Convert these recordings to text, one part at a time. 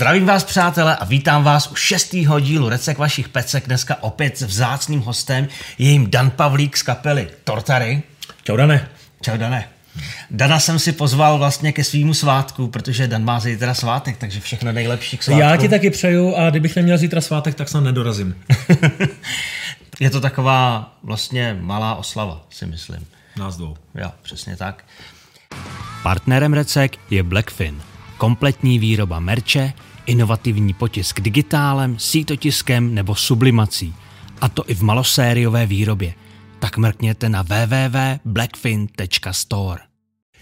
Zdravím vás, přátelé, a vítám vás u šestého dílu Recek vašich pecek. Dneska opět s vzácným hostem, je jim Dan Pavlík z kapely Tortary. Čau, Dane. Čau, Dane. Dana jsem si pozval vlastně ke svýmu svátku, protože Dan má zítra svátek, takže všechno nejlepší k svátku. Já ti taky přeju a kdybych neměl zítra svátek, tak snad nedorazím. je to taková vlastně malá oslava, si myslím. Nás dvou. Jo, přesně tak. Partnerem Recek je Blackfin. Kompletní výroba merče, inovativní potisk digitálem, sítotiskem nebo sublimací. A to i v malosériové výrobě. Tak mrkněte na www.blackfin.store.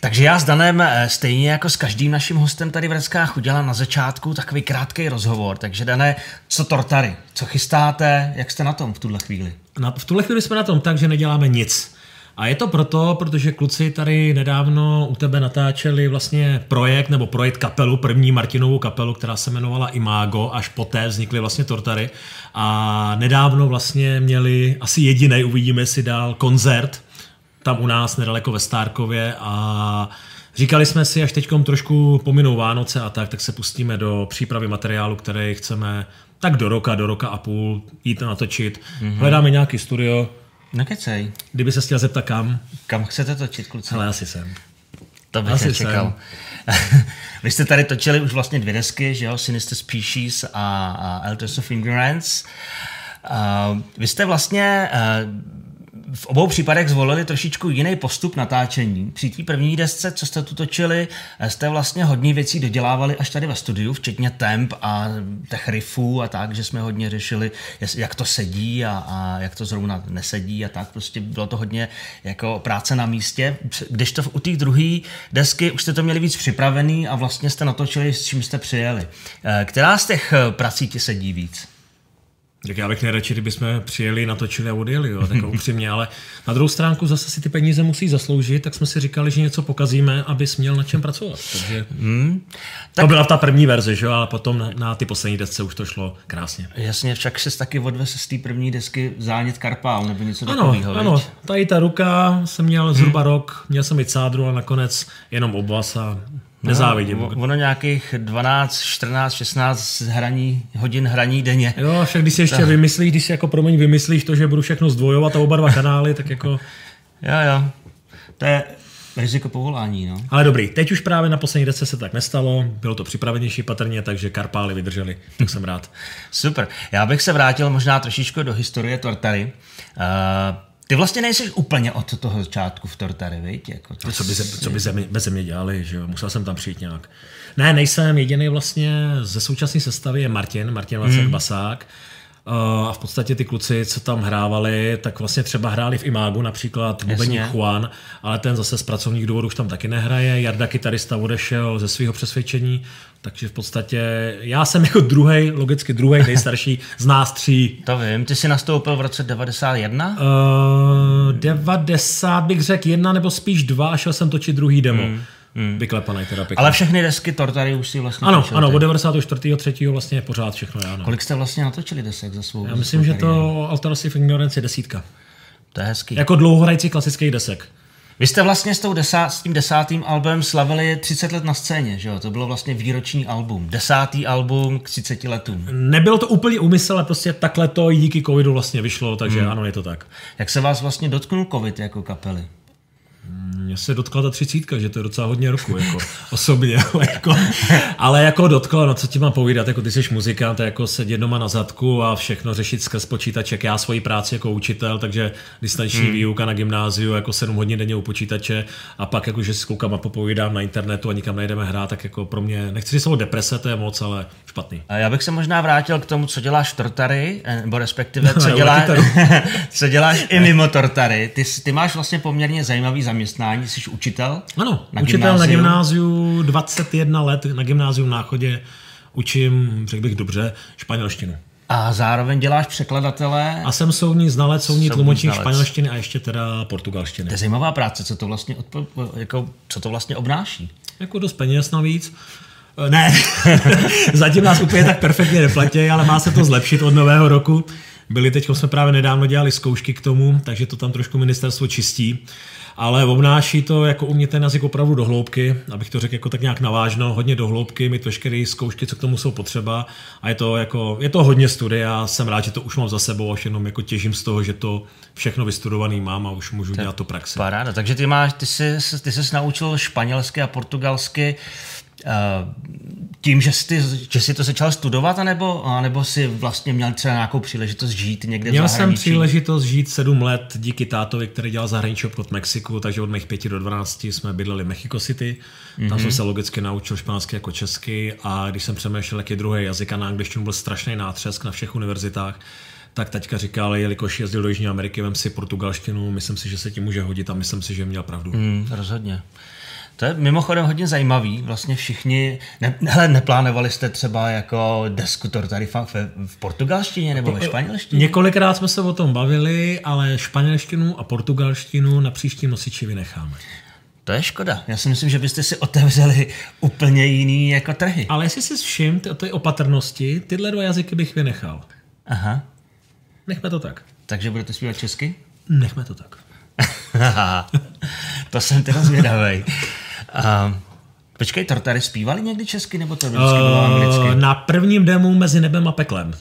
Takže já s Danem, eh, stejně jako s každým naším hostem tady v Reskách, udělám na začátku takový krátký rozhovor. Takže Dané, co tortary? Co chystáte? Jak jste na tom v tuhle chvíli? Na, v tuhle chvíli jsme na tom tak, že neděláme nic. A je to proto, protože kluci tady nedávno u tebe natáčeli vlastně projekt nebo projekt kapelu, první Martinovou kapelu, která se jmenovala Imago, až poté vznikly vlastně Tortary. A nedávno vlastně měli asi jediný, uvidíme si dál, koncert tam u nás nedaleko ve Stárkově a Říkali jsme si, až teď trošku pominou Vánoce a tak, tak se pustíme do přípravy materiálu, který chceme tak do roka, do roka a půl jít natočit. Mm-hmm. Hledáme nějaký studio, Nekecej. Kdyby se chtěl zeptat kam? Kam chcete točit, kluci? Ale asi jsem. To bych asi nečekal. Vy jste tady točili už vlastně dvě desky, že jo? Sinister Species a, a Elders of Ignorance. Uh, vy jste vlastně uh, v obou případech zvolili trošičku jiný postup natáčení. Při té první desce, co jste tu točili, jste vlastně hodně věcí dodělávali až tady ve studiu, včetně temp a těch riffů a tak, že jsme hodně řešili, jak to sedí a, a jak to zrovna nesedí a tak. Prostě bylo to hodně jako práce na místě. Když to u té druhé desky už jste to měli víc připravený a vlastně jste natočili, s čím jste přijeli. Eh, která z těch prací ti sedí víc? Tak já bych nejradši, kdyby jsme přijeli, natočili a odjeli, jo, tak upřímně, ale na druhou stránku zase si ty peníze musí zasloužit, tak jsme si říkali, že něco pokazíme, aby měl na čem pracovat. Takže hmm. tak... To byla ta první verze, že? ale potom na, na ty poslední desce už to šlo krásně. Jasně, však se taky odvez z té první desky zánět Karpál nebo něco ano, takového. Ano, tady ta ruka jsem měl zhruba hmm. rok, měl jsem i cádru a nakonec jenom obvaz a Nezávidím. No, ono nějakých 12, 14, 16 hraní, hodin hraní denně. Jo, však když si ještě tak. vymyslíš, když si jako promiň vymyslíš to, že budu všechno zdvojovat a oba dva kanály, tak jako... jo, jo. To je riziko povolání, no. Ale dobrý, teď už právě na poslední desce se tak nestalo, bylo to připravenější patrně, takže karpály vydrželi, tak jsem rád. Super. Já bych se vrátil možná trošičku do historie Tortary. Uh, ty vlastně nejsi úplně od toho začátku v Tortary, viď? Jako ty co by, ze, co by země, bez země dělali, že jo? Musel jsem tam přijít nějak. Ne, nejsem jediný vlastně ze současné sestavy je Martin, Martin Vacek hmm. Basák. Uh, a v podstatě ty kluci, co tam hrávali, tak vlastně třeba hráli v Imágu, například bubeník Juan, ale ten zase z pracovních důvodů už tam taky nehraje. Jarda kytarista odešel ze svého přesvědčení, takže v podstatě já jsem jako druhý, logicky druhý nejstarší z nás tří. To vím, ty jsi nastoupil v roce 91? Uh, 90 bych řekl jedna nebo spíš dva a šel jsem točit druhý demo. Hmm. Hmm. Vyklepaný teda pěkně. Ale všechny desky Tortary už si vlastně Ano, ano, od 94. 3. vlastně pořád všechno já. No. Kolik jste vlastně natočili desek za svou Já myslím, že to Alternative Ignorance je desítka. To je hezký. Jako dlouhohrající klasických desek. Vy jste vlastně s, tou desá, s tím desátým albem slavili 30 let na scéně, že jo? To bylo vlastně výroční album. Desátý album k 30 letům. Nebylo to úplně úmysl, ale prostě takhle to díky covidu vlastně vyšlo, takže hmm. ano, je to tak. Jak se vás vlastně dotknul covid jako kapely? Mě se dotkla ta třicítka, že to je docela hodně roku, jako osobně, ale jako, ale jako dotkla, no co ti mám povídat, jako ty jsi muzikant, jako sedět doma na zadku a všechno řešit skrz počítače, já svoji práci jako učitel, takže distanční hmm. výuka na gymnáziu, jako 7 hodin denně u počítače a pak jako, že si koukám a popovídám na internetu a nikam nejdeme hrát, tak jako pro mě, nechci říct slovo deprese, to je moc, ale špatný. A já bych se možná vrátil k tomu, co děláš Tortary, eh, nebo respektive co, dělá, co děláš i mimo Tortary. Ty, ty máš vlastně poměrně zajímavý zaměstnání vzdělání, jsi učitel? Ano, na učitel gymnáziu. na gymnáziu 21 let, na gymnáziu v Náchodě učím, řekl bych dobře, španělštinu. A zároveň děláš překladatele? A jsem soudní znalec, soudní tlumočník španělštiny a ještě teda portugalštiny. To je zajímavá práce, co to vlastně, odpo, jako, co to vlastně obnáší? Jako dost peněz navíc. Ne, zatím nás úplně tak perfektně neplatí, ale má se to zlepšit od nového roku. Byli teď, jsme právě nedávno dělali zkoušky k tomu, takže to tam trošku ministerstvo čistí ale obnáší to jako u mě ten jazyk opravdu do hloubky, abych to řekl jako tak nějak navážno, hodně do hloubky, mít veškeré zkoušky, co k tomu jsou potřeba. A je to, jako, je to hodně studia, jsem rád, že to už mám za sebou, až jenom jako těžím z toho, že to všechno vystudovaný mám a už můžu dělat to praxi. Paráda, takže ty máš, ty jsi, ty jsi naučil španělsky a portugalsky, tím, že jsi, že jsi to začal studovat, anebo, anebo jsi vlastně měl třeba nějakou příležitost žít někde Měl v zahraničí? jsem příležitost žít sedm let díky tátovi, který dělal zahraničí obchod Mexiku, takže od mých pěti do 12 jsme bydleli v Mexico City. Mm-hmm. Tam jsem mhm. se logicky naučil španělsky jako česky a když jsem přemýšlel, jaký druhý jazyk a na angličtinu byl strašný nátřesk na všech univerzitách, tak teďka říkal, jelikož jezdil do Jižní Ameriky, vem si portugalštinu, myslím si, že se ti může hodit a myslím si, že měl pravdu. Mm, rozhodně. To je mimochodem hodně zajímavý. Vlastně všichni, ne, hele, neplánovali jste třeba jako diskutor tady v, v portugalštině nebo ve španělštině? Několikrát jsme se o tom bavili, ale španělštinu a portugalštinu na příští nosiči vynecháme. To je škoda. Já si myslím, že byste si otevřeli úplně jiný jako trhy. Ale jestli si všim o té opatrnosti, tyhle dva jazyky bych vynechal. Aha. Nechme to tak. Takže budete zpívat česky? Nechme to tak. to jsem teda zvědavý. Uh, počkej, Tortary zpívali někdy česky, nebo to vždycky bylo anglicky? Na prvním demu Mezi nebem a peklem.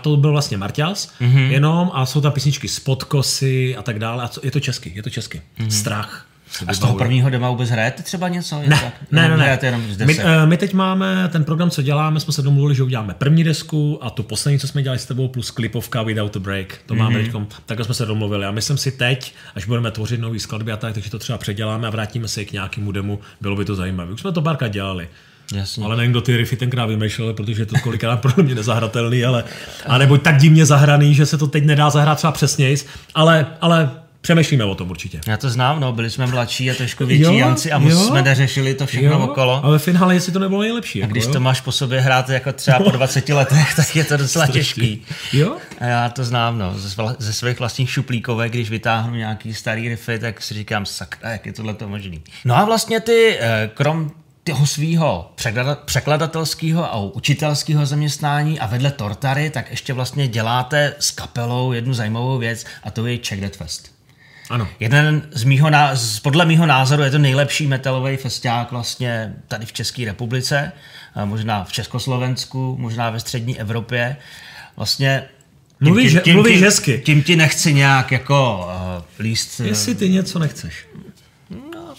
To byl vlastně Marťas, mm-hmm. jenom a jsou tam písničky z podkosy a tak dále. A co, je to česky, je to česky. Mm-hmm. Strach. A z toho prvního dema vůbec hrajete třeba něco? Ne, tak? ne, ne, ne. Jenom my, uh, my teď máme ten program, co děláme, jsme se domluvili, že uděláme první desku a tu poslední, co jsme dělali s tebou, plus klipovka Without a Break. To mm-hmm. máme teď, takhle jsme se domluvili. A myslím si teď, až budeme tvořit nový skladby a tak, takže to třeba předěláme a vrátíme se i k nějakému demu, bylo by to zajímavé. Už jsme to párkrát dělali. Jasně. Ale nevím, kdo ty riffy tenkrát vymýšlel, protože je to kolikrát pro mě nezahratelný, ale a nebo tak divně zahraný, že se to teď nedá zahrát třeba přesněji, ale, ale Přemýšlíme o tom určitě. Já to znám, no, byli jsme mladší a trošku větší jo, Janci a jo, jsme neřešili to všechno jo, okolo. Ale v finále, jestli to nebylo nejlepší. A když jako, to máš po sobě hrát jako třeba po 20 letech, tak je to docela těžký. Jo? A já to znám, no, ze, ze svých vlastních šuplíkovek, když vytáhnu nějaký starý riffy, tak si říkám, sakra, jak je tohle to možný. No a vlastně ty, eh, krom toho svého překladatelského a učitelského zaměstnání a vedle Tortary, tak ještě vlastně děláte s kapelou jednu zajímavou věc a to je Check That Fest. Ano. Jeden z mýho, podle mého názoru je to nejlepší metalový festiák vlastně tady v České republice, možná v Československu, možná ve střední Evropě. Vlastně tím, mluvíš, tím, tím, mluvíš tím, hezky. Tím ti nechci nějak jako uh, líst... Jestli ty něco nechceš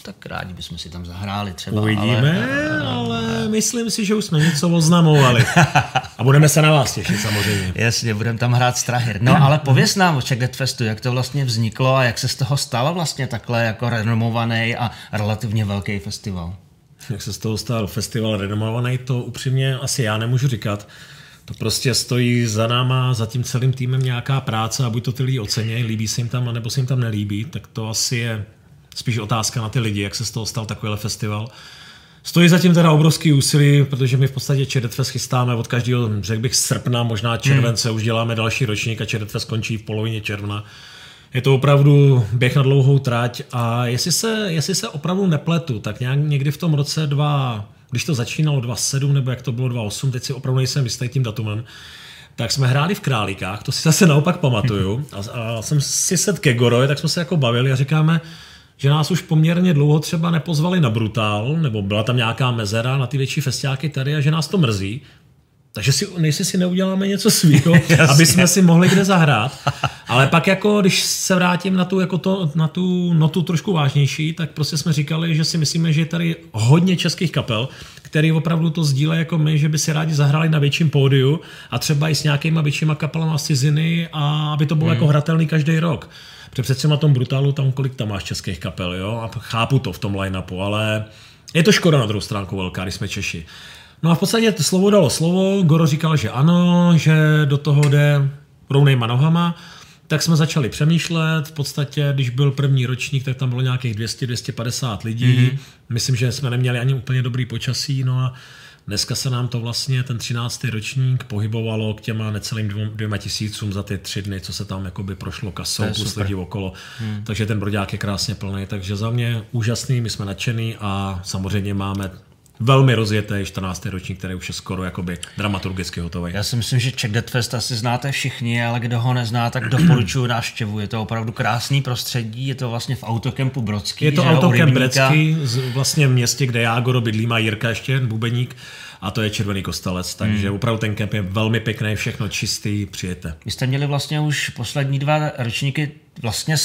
tak rádi bychom si tam zahráli třeba. Uvidíme, ale, ale myslím si, že už jsme něco oznamovali. A budeme se na vás těšit samozřejmě. Jasně, budeme tam hrát Strahir. No ale pověs nám o Czech Dead Festu, jak to vlastně vzniklo a jak se z toho stalo vlastně takhle jako renomovaný a relativně velký festival. Jak se z toho stal festival renomovaný, to upřímně asi já nemůžu říkat. To prostě stojí za náma, za tím celým týmem nějaká práce a buď to ty lidi ocenějí, líbí se jim tam, anebo se jim tam nelíbí, tak to asi je spíš otázka na ty lidi, jak se z toho stal takovýhle festival. Stojí zatím teda obrovský úsilí, protože my v podstatě Čedetfest chystáme od každého, řekl bych, srpna, možná července, hmm. už děláme další ročník a Čedetfest končí v polovině června. Je to opravdu běh na dlouhou trať a jestli se, jestli se opravdu nepletu, tak nějak někdy v tom roce 2, když to začínalo 2.7 nebo jak to bylo 2.8, teď si opravdu nejsem jistý tím datumem, tak jsme hráli v Králíkách, to si zase naopak pamatuju. A, a jsem si sedl ke Goroj, tak jsme se jako bavili a říkáme, že nás už poměrně dlouho třeba nepozvali na Brutal, nebo byla tam nějaká mezera na ty větší festiáky tady a že nás to mrzí. Takže si, nejsi si neuděláme něco svýho, aby jsme si mohli kde zahrát. Ale pak jako, když se vrátím na tu, jako to, na tu notu trošku vážnější, tak prostě jsme říkali, že si myslíme, že je tady hodně českých kapel, který opravdu to sdílejí jako my, že by si rádi zahráli na větším pódiu a třeba i s nějakýma většíma kapelama z ciziny a aby to bylo hmm. jako hratelný každý rok. Protože přece na tom brutálu tam kolik tam máš českých kapel, jo? A chápu to v tom line-upu, ale je to škoda na druhou stránku velká, když jsme Češi. No a v podstatě to slovo dalo slovo, Goro říkal, že ano, že do toho jde rovnejma nohama, tak jsme začali přemýšlet. V podstatě, když byl první ročník, tak tam bylo nějakých 200-250 lidí. Mm-hmm. Myslím, že jsme neměli ani úplně dobrý počasí. No a Dneska se nám to vlastně, ten 13. ročník, pohybovalo k těma necelým dvou, dvěma tisícům za ty tři dny, co se tam jakoby prošlo kasou, plus super. lidi okolo. Hmm. Takže ten brodák je krásně plný. Takže za mě úžasný, my jsme nadšený a samozřejmě máme velmi rozjetý 14. ročník, který už je skoro jakoby dramaturgicky hotový. Já si myslím, že Czech Dead Fest asi znáte všichni, ale kdo ho nezná, tak doporučuji návštěvu. Je to opravdu krásný prostředí, je to vlastně v autokempu Brodský. Je to autokemp Brodský, vlastně v městě, kde Jágoro bydlí, má Jirka ještě, bubeník, a to je Červený kostelec, takže hmm. opravdu ten kemp je velmi pěkný, všechno čistý, přijete. Vy jste měli vlastně už poslední dva ročníky vlastně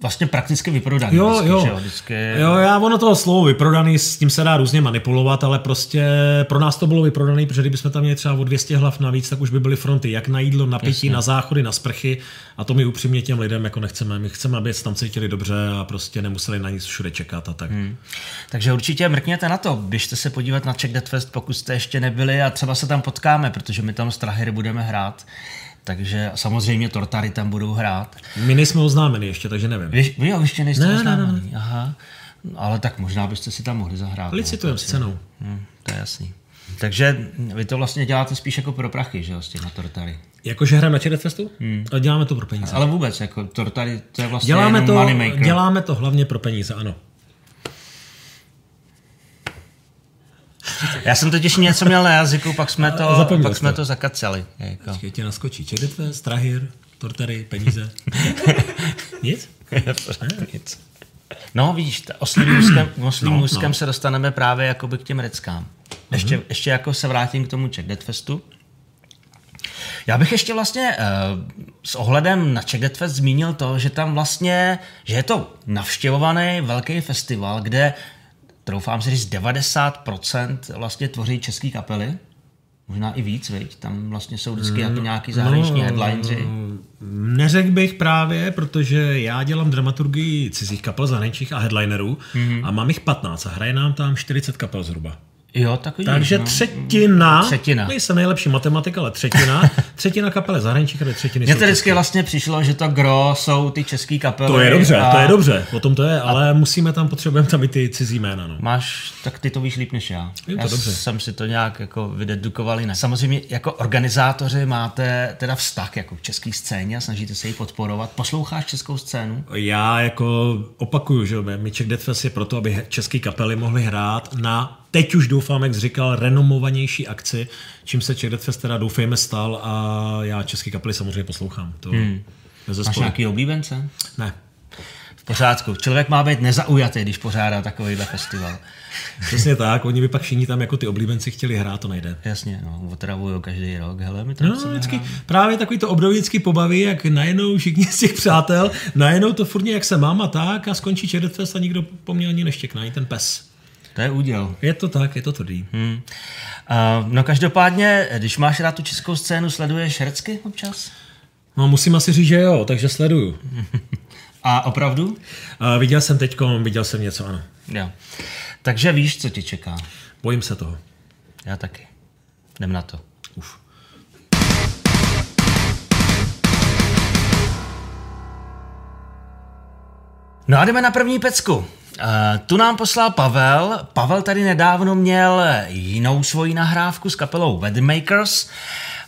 vlastně prakticky vyprodaný. Jo, vždycky, jo. Že jo? Vždycky... jo, já ono toho slovo vyprodaný, s tím se dá různě manipulovat, ale prostě pro nás to bylo vyprodaný, protože kdybychom tam měli třeba o 200 hlav navíc, tak už by byly fronty, jak na jídlo, na pití, na záchody, na sprchy a to my upřímně těm lidem jako nechceme. My chceme, aby se tam cítili dobře a prostě nemuseli na nic všude čekat a tak. Hmm. Takže určitě mrkněte na to, běžte se podívat na Czech Dead Fest, pokud jste ještě nebyli a třeba se tam potkáme, protože my tam s Trahery budeme hrát. Takže samozřejmě Tortary tam budou hrát. My nejsme oznámeni ještě, takže nevím. Vy, vy jo, ještě nejste ne, oznámeni. Ne, ne. Aha. Ale tak možná byste si tam mohli zahrát. Licitujeme s cenou. Hmm, to je jasný. Takže vy to vlastně děláte spíš jako pro prachy, že jo, těch na Tortary. Jakože hrajeme na Festu? Hmm. Děláme to pro peníze. Ale vůbec, jako Tortary, to je vlastně děláme jenom to, money maker. Děláme to hlavně pro peníze, ano. Já jsem totiž něco měl na jazyku, pak jsme to, pak jsme to zakacali. Jako. Počkej, tě naskočí. Čedetve, strahir, tortary, peníze. Nic? Nic. No víš, oslým úzkem, oslým no, úzkem no. se dostaneme právě jakoby k těm reckám. Ještě, mm-hmm. ještě jako se vrátím k tomu Czech Dead Festu. Já bych ještě vlastně uh, s ohledem na Czech Dead Fest zmínil to, že tam vlastně, že je to navštěvovaný velký festival, kde troufám si říct, 90% vlastně tvoří české kapely. Možná i víc, viď? Tam vlastně jsou vždycky jako nějaký zahraniční no, headlineři. Neřekl bych právě, protože já dělám dramaturgii cizích kapel zahraničních a headlinerů mm-hmm. a mám jich 15 a hraje nám tam 40 kapel zhruba. Jo, takový. Takže no. třetina, třetina. nejsem nejlepší matematika, ale třetina, třetina kapely zahraničí, které třetiny Mně to vždycky vlastně přišlo, že to gro jsou ty české kapely. To je dobře, a... to je dobře, o tom to je, ale a... musíme tam, potřebujeme tam i ty cizí jména. No. Máš, tak ty to víš líp než já. Je to já dobře. jsem si to nějak jako vydedukoval jinak. Samozřejmě jako organizátoři máte teda vztah jako k české scéně a snažíte se ji podporovat. Posloucháš českou scénu? Já jako opakuju, že Miček Deathfest je proto, aby české kapely mohly hrát na teď už doufám, jak jsi říkal, renomovanější akci, čím se Czech Fest teda doufejme stal a já český kapely samozřejmě poslouchám. To hmm. Máš nějaký oblíbence? Ne. V pořádku. Člověk má být nezaujatý, když pořádá takovýhle festival. Přesně tak, oni by pak všichni tam jako ty oblíbenci chtěli hrát, to nejde. Jasně, no, otravují každý rok, hele, my to no, vždycky, právě takový to období vždycky pobaví, jak najednou všichni z těch přátel, najednou to furt jak se mám a tak a skončí Čedet Fest a nikdo po mně ani neštěkná, ani ten pes. To je úděl. Je to tak, je to tvrdý. Hmm. Uh, no každopádně, když máš rád tu českou scénu, sleduješ herecky občas? No musím asi říct, že jo, takže sleduju. A opravdu? Uh, viděl jsem teď, viděl jsem něco, ano. Jo. Takže víš, co tě čeká. Bojím se toho. Já taky. Jdem na to. Uf. No a jdeme na první pecku. Uh, tu nám poslal Pavel. Pavel tady nedávno měl jinou svoji nahrávku s kapelou Weathermakers.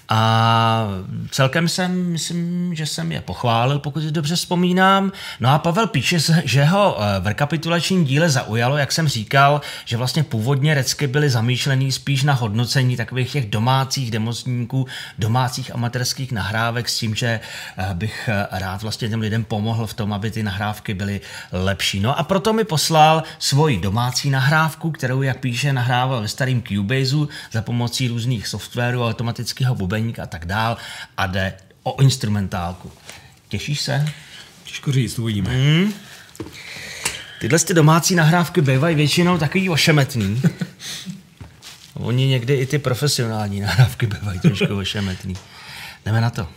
A celkem jsem, myslím, že jsem je pochválil, pokud si dobře vzpomínám. No a Pavel píše, že ho eh, v rekapitulačním díle zaujalo, jak jsem říkal, že vlastně původně recky byly zamýšlený spíš na hodnocení takových těch domácích democníků, domácích amatérských nahrávek s tím, že eh, bych eh, rád vlastně těm lidem pomohl v tom, aby ty nahrávky byly lepší. No a proto mi poslal svoji domácí nahrávku, kterou, jak píše, nahrával ve starým Cubaseu za pomocí různých softwarů a automatického bubenu bubeník a tak dál a jde o instrumentálku. Těšíš se? Těžko říct, uvidíme. Mm. Tyhle ty domácí nahrávky bývají většinou takový ošemetný. Oni někdy i ty profesionální nahrávky bývají trošku ošemetný. Jdeme na to.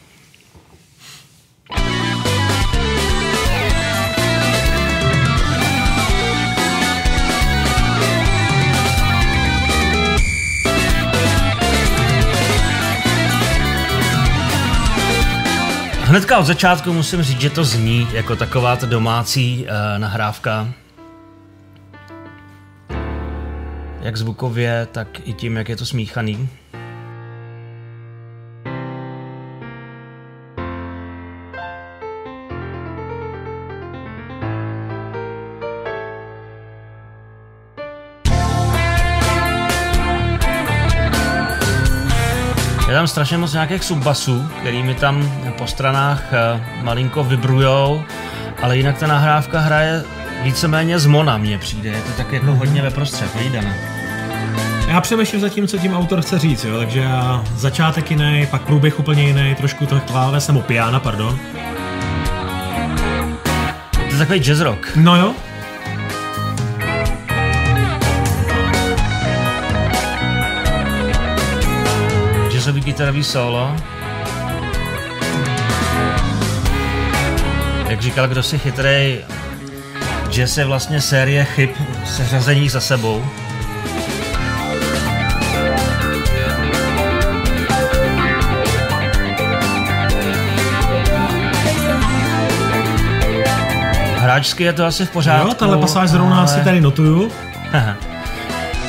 Hnedka od začátku musím říct, že to zní jako taková ta domácí uh, nahrávka. Jak zvukově, tak i tím, jak je to smíchaný. Tam strašně moc nějakých subbasů, kterými tam po stranách eh, malinko vibrujou, ale jinak ta nahrávka hraje víceméně z Mona, mně přijde. Je to tak jako mm-hmm. hodně ve prostřed, vyjdené. Já přemýšlím zatím, co tím autor chce říct, jo? takže já začátek jiný, pak průběh úplně jiný, trošku to kláves, nebo piana, pardon. To je takový jazz rock. No jo, kytarový solo. Jak říkal kdo si chytrý, jazz je vlastně série chyb seřazených za sebou. Hráčsky je to asi v pořádku. Jo, tahle pasáž zrovna ale... si tady notuju.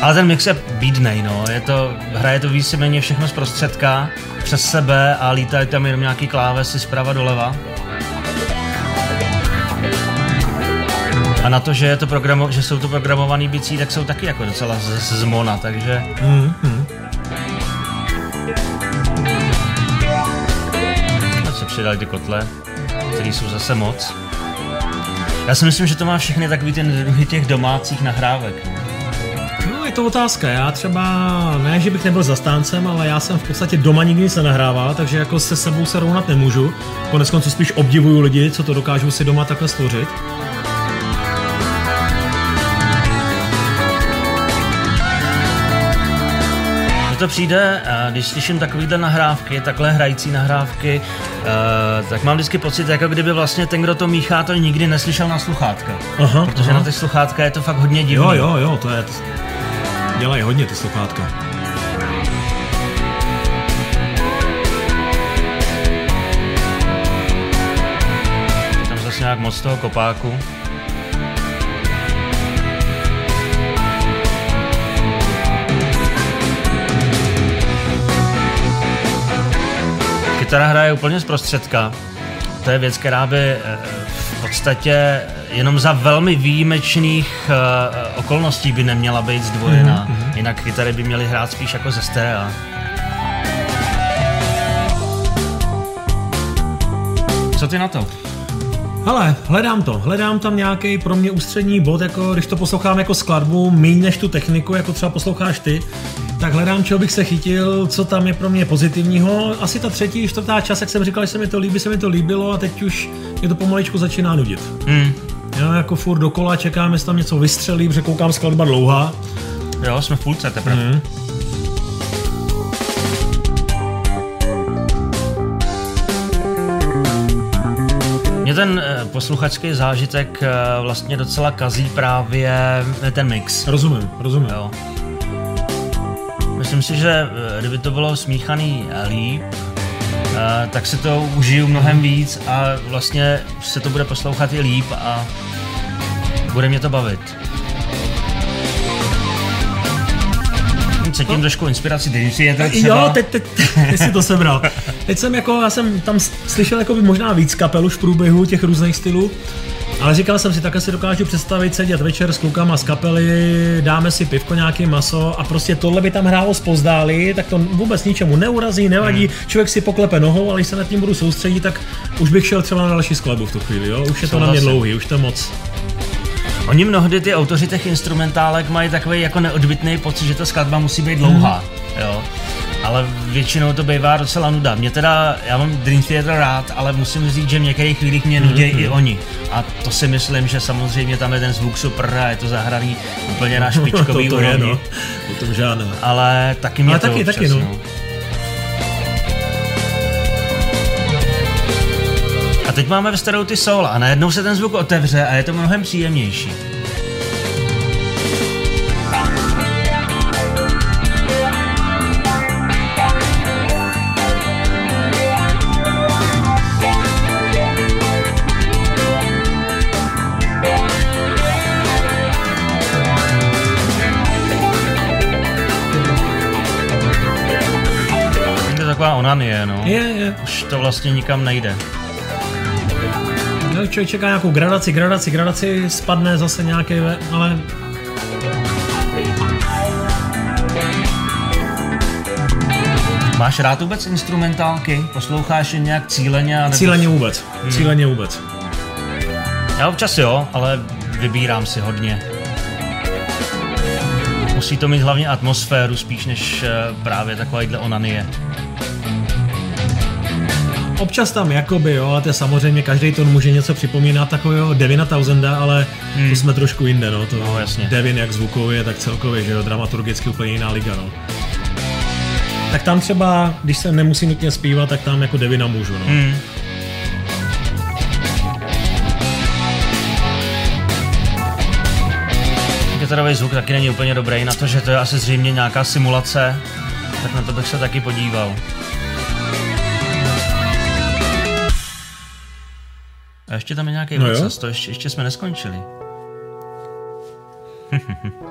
Ale ten mix je bídnej, no. Je to, hraje to víceméně všechno z prostředka, přes sebe a lítají tam jenom nějaký klávesy zprava doleva. A na to, že, je to programo, že jsou to programovaný bicí, tak jsou taky jako docela z, z mona, takže... Mm-hmm. A se přidali ty kotle, které jsou zase moc. Já si myslím, že to má všechny takový ten těch domácích nahrávek. To otázka. Já třeba, ne, že bych nebyl zastáncem, ale já jsem v podstatě doma nikdy se nahrával, takže jako se sebou se rovnat nemůžu. Konec konců spíš obdivuju lidi, co to dokážou si doma takhle stvořit. to přijde, když slyším takovýhle nahrávky, takhle hrající nahrávky, eh, tak mám vždycky pocit, jako kdyby vlastně ten, kdo to míchá, to nikdy neslyšel na sluchátka. Aha, Protože aha. na ty sluchátka je to fakt hodně divné. Jo, jo, jo, to je... Dělají hodně ty sluchátka. Tam zase nějak moc toho kopáku. kytara hraje úplně z prostředka. To je věc, která by eh, v podstatě jenom za velmi výjimečných uh, okolností by neměla být zdvojená. Mm-hmm. Jinak kytary by měly hrát spíš jako ze stereo. Co ty na to? Hele, hledám to. Hledám tam nějaký pro mě ústřední bod, jako když to poslouchám jako skladbu, méně než tu techniku, jako třeba posloucháš ty, tak hledám, čeho bych se chytil, co tam je pro mě pozitivního. Asi ta třetí, čtvrtá čas, jak jsem říkal, že se mi to líbí, se mi to líbilo a teď už mě to pomaličku začíná nudit. Mm. Já jako furt dokola čekám, jestli tam něco vystřelí, protože koukám skladba dlouhá. Jo, jsme v půlce teprve. Mm. Mě ten eh, posluchačský zážitek eh, vlastně docela kazí právě ten mix. Rozumím, rozumím. Jo. Myslím si, že eh, kdyby to bylo smíchaný líp, tak si to užiju mnohem víc a vlastně se to bude poslouchat i líp a bude mě to bavit. Cítím trošku inspiraci Daisy, je to třeba... Jo, teď, teď, teď si to sebral. Teď jsem jako, já jsem tam slyšel jako by možná víc kapel už v průběhu těch různých stylů, ale říkal jsem si, takhle si dokážu představit sedět večer s klukama z kapely, dáme si pivko, nějaký maso a prostě tohle by tam hrálo spozdáli, tak to vůbec ničemu neurazí, nevadí, hmm. člověk si poklepe nohou, ale když se nad tím budu soustředit, tak už bych šel třeba na další skladbu v tu chvíli, jo? už je to na mě dlouhý, už to moc. Oni mnohdy ty autoři těch instrumentálek mají takový jako neodbitný pocit, že ta skladba musí být dlouhá, hmm. jo. Ale většinou to bývá docela nuda. Mě teda, já mám Dream Theater rád, ale musím říct, že v některých chvílích mě nudí mm-hmm. i oni. A to si myslím, že samozřejmě tam je ten zvuk super a je to zahraný úplně na špičkový to, to úrovni. Je, no. O tom žádná. Ale taky mě ale to taky, občas, taky, no. no. A teď máme ve starou ty soul a najednou se ten zvuk otevře a je to mnohem příjemnější. Taková onanie, no. Je, je. Už to vlastně nikam nejde. No, člověk čeká nějakou gradaci, gradaci, gradaci, spadne zase nějaký, ale Máš rád vůbec instrumentálky? Posloucháš je nějak cíleně? Nebo... Cíleně vůbec. Hmm. Cíleně vůbec. Já občas jo, ale vybírám si hodně. Musí to mít hlavně atmosféru spíš než eh, právě takovýhle onanie. Občas tam jakoby, jo, ale to je samozřejmě každý ton může něco připomínat takového Devina Tausenda, ale hmm. to jsme trošku jinde, no. To no, jasně. Devin jak zvukově, tak celkově, že jo, dramaturgicky úplně jiná liga, no. Tak tam třeba, když se nemusí nutně zpívat, tak tam jako Devina můžu, no. Hmm. Kytarový zvuk taky není úplně dobrý na to, že to je asi zřejmě nějaká simulace, tak na to bych se taky podíval. A ještě tam je nějaký no proces, to ještě, ještě jsme neskončili.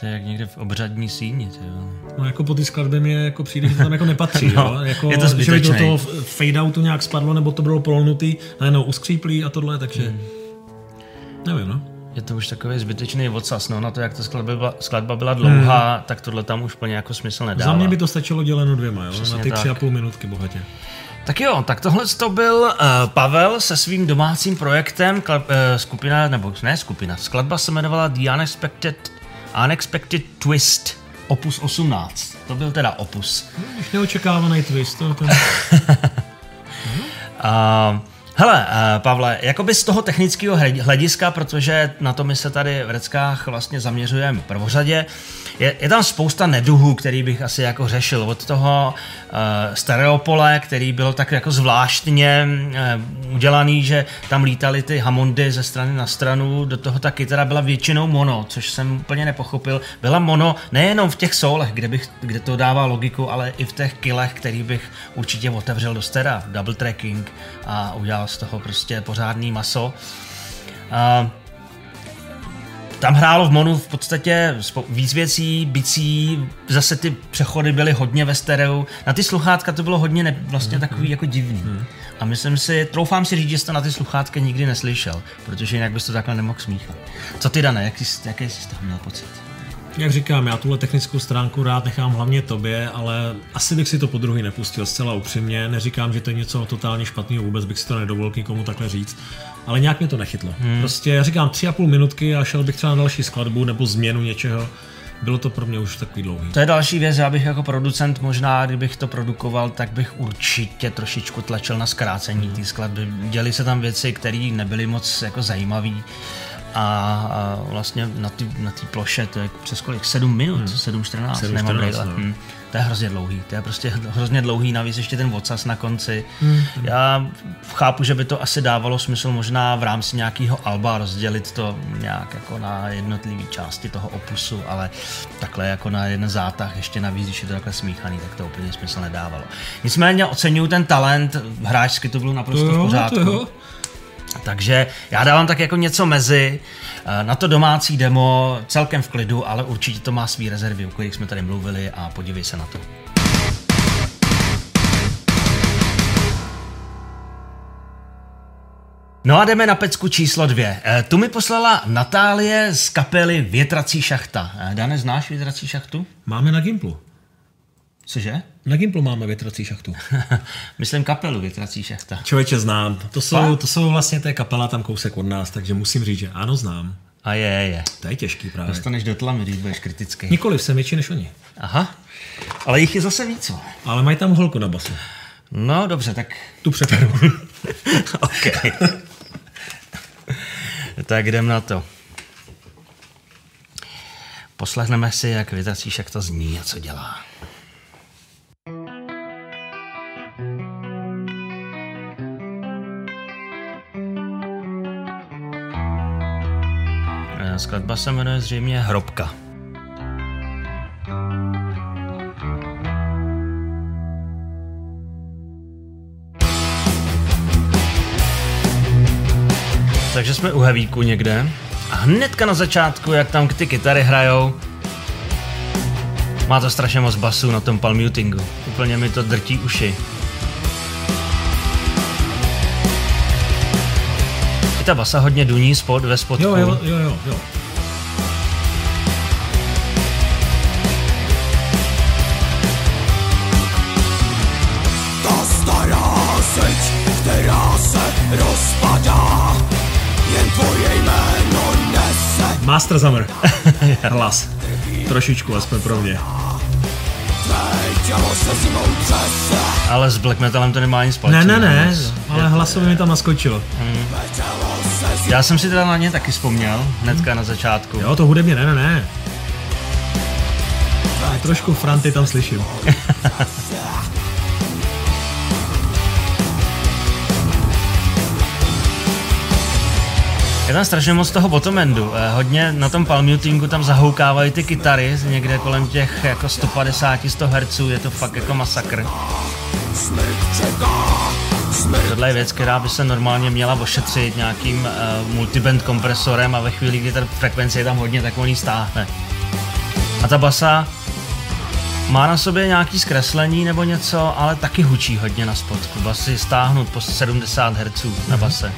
To je jak někde v obřadní síni, jo. No jako po té skladbě mi jako přijde, že to tam jako nepatří, no, jo. Jako, je to že by do toho fade outu nějak spadlo, nebo to bylo prolnutý, najednou uskříplý a tohle, takže... Hmm. Nevím, no. Je to už takový zbytečný odsaz, no, na to, jak ta skladba byla, skladba byla dlouhá, hmm. tak tohle tam už plně jako smysl nedává. Za mě by to stačilo děleno dvěma, jo? Přesně na ty tři a půl minutky bohatě. Tak jo, tak tohle to byl uh, Pavel se svým domácím projektem, uh, skupina, nebo ne skupina, skladba se jmenovala The Unexpected, Unexpected Twist, opus 18. To byl teda opus. Už neočekávaný twist, to ten... uh, Hele, uh, Pavle, jakoby z toho technického hlediska, protože na to my se tady v Reckách vlastně zaměřujeme prvořadě, je, je tam spousta neduhů, který bych asi jako řešil. Od toho uh, stereopole, který bylo tak jako zvláštně uh, udělaný, že tam lítali ty Hammondy ze strany na stranu, do toho ta kytara byla většinou mono, což jsem úplně nepochopil. Byla mono nejenom v těch soulech, kde, bych, kde to dává logiku, ale i v těch kilech, který bych určitě otevřel do stera, double tracking a udělal z toho prostě pořádný maso. Uh, tam hrálo v Monu v podstatě víc věcí, bicí, zase ty přechody byly hodně ve stereo. Na ty sluchátka to bylo hodně ne, vlastně mm-hmm. takový jako divný. Mm-hmm. A myslím si, troufám si říct, že jste na ty sluchátka nikdy neslyšel, protože jinak bys to takhle nemohl smíchat. Co ty, Dané, jaký, jaký jsi z toho měl pocit? Jak říkám, já tuhle technickou stránku rád nechám hlavně tobě, ale asi bych si to po druhý nepustil zcela upřímně. Neříkám, že to je něco totálně špatného, vůbec bych si to nedovolil nikomu takhle říct, ale nějak mě to nechytlo. Hmm. Prostě já říkám tři a půl minutky a šel bych třeba na další skladbu nebo změnu něčeho. Bylo to pro mě už takový dlouhý. To je další věc, já bych jako producent možná, kdybych to produkoval, tak bych určitě trošičku tlačil na zkrácení hmm. té skladby. Děli se tam věci, které nebyly moc jako zajímavé a, a vlastně na té na ploše to je přes kolik? 7 minut, hmm. 7-14, 7, nemám 14, no. hmm. To je hrozně dlouhý, to je prostě hrozně dlouhý, navíc ještě ten odsaz na konci. Hmm. Já chápu, že by to asi dávalo smysl možná v rámci nějakého alba rozdělit to nějak jako na jednotlivé části toho opusu, ale takhle jako na jeden zátah, ještě navíc, když je to takhle smíchaný, tak to úplně smysl nedávalo. Nicméně oceňuju ten talent, hráčsky to bylo naprosto to jo, v pořádku. To jo. Takže já dávám tak jako něco mezi. Eh, na to domácí demo celkem v klidu, ale určitě to má svý rezervy, o kterých jsme tady mluvili a podívej se na to. No a jdeme na pecku číslo dvě. E, tu mi poslala Natálie z kapely Větrací šachta. E, Dane, znáš Větrací šachtu? Máme na Gimplu. Cože? Na Gimplu máme větrací šachtu. Myslím kapelu větrací šachta. Člověče znám. To jsou, to jsou vlastně té kapela tam kousek od nás, takže musím říct, že ano, znám. A je, je. To je těžký právě. Dostaneš do tlamy, když budeš kritický. Nikoliv, jsem větší než oni. Aha. Ale jich je zase víc. Ale mají tam holku na basu. No dobře, tak... Tu přeperu. OK. tak jdem na to. Poslechneme si, jak větrací šachta zní a co dělá. Skladba se jmenuje zřejmě Hrobka. Takže jsme u hevíku někde a hnedka na začátku, jak tam ty kytary hrajou, má to strašně moc basů na tom palmutingu. Úplně mi to drtí uši. Ta basa hodně duní spod, ve spodku. Jo, jo, jo, jo. jo. Ta stará zeď, která se rozpadá, jen tvoje jméno nese. Master Summer. Hlas. Trošičku, aspoň pro mě. Ale s black metalem to nemá nic Ne, společného. ne, ne, moc. ale hlasově mi tam naskočilo. zimou Já jsem si teda na ně taky vzpomněl, hnedka na začátku. Jo, to hudebně, ne, ne, ne. Ale trošku Franty tam slyším. Je tam strašně moc toho bottomendu. Eh, hodně na tom palm mutingu tam zahoukávají ty kytary někde kolem těch jako 150-100 Hz. Je to fakt jako masakr. smrt čeká, smrt Tohle je věc, která by se normálně měla ošetřit nějakým uh, multiband kompresorem a ve chvíli, kdy ta frekvence je tam hodně, tak on ji stáhne. A ta basa má na sobě nějaký zkreslení nebo něco, ale taky hučí hodně na spodku. Basy stáhnout po 70 Hz na base.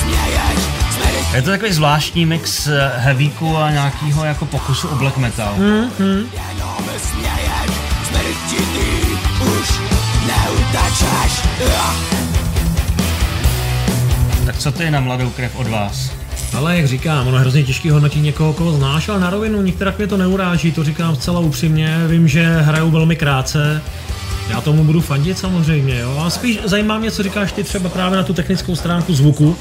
směješ, smrt Je to takový zvláštní mix eh, heavíku a nějakého jako pokusu o black metal. jenom neutečeš. Tak co to je na mladou krev od vás? Ale jak říkám, ono je hrozně těžký hodnotit někoho, koho znáš, ale na rovinu některá mě to neuráží, to říkám zcela upřímně. Vím, že hrajou velmi krátce, já tomu budu fandit samozřejmě, jo. A spíš zajímá mě, co říkáš ty třeba právě na tu technickou stránku zvuku.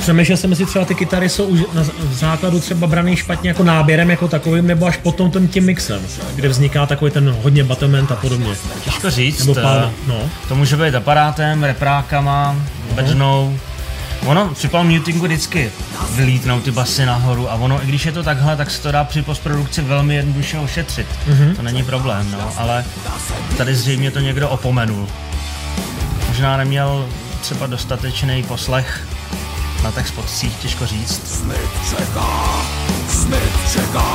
Přemýšlel jsem, jestli třeba ty kytary jsou už na z- v základu třeba braný špatně jako náběrem jako takovým, nebo až potom tím, tím mixem, kde vzniká takový ten hodně batoment a podobně. Těžko říct. Nebo pál, eh, no. To může být aparátem, reprákama, bednou. Ono při palm mutingu vždycky vylítnou ty basy nahoru a ono, i když je to takhle, tak se to dá při postprodukci velmi jednoduše ošetřit. Mm-hmm. To není problém, no, ale tady zřejmě to někdo opomenul. Možná neměl třeba dostatečný poslech na těch spodcích, těžko říct. Smrt čeká, smrt čeká,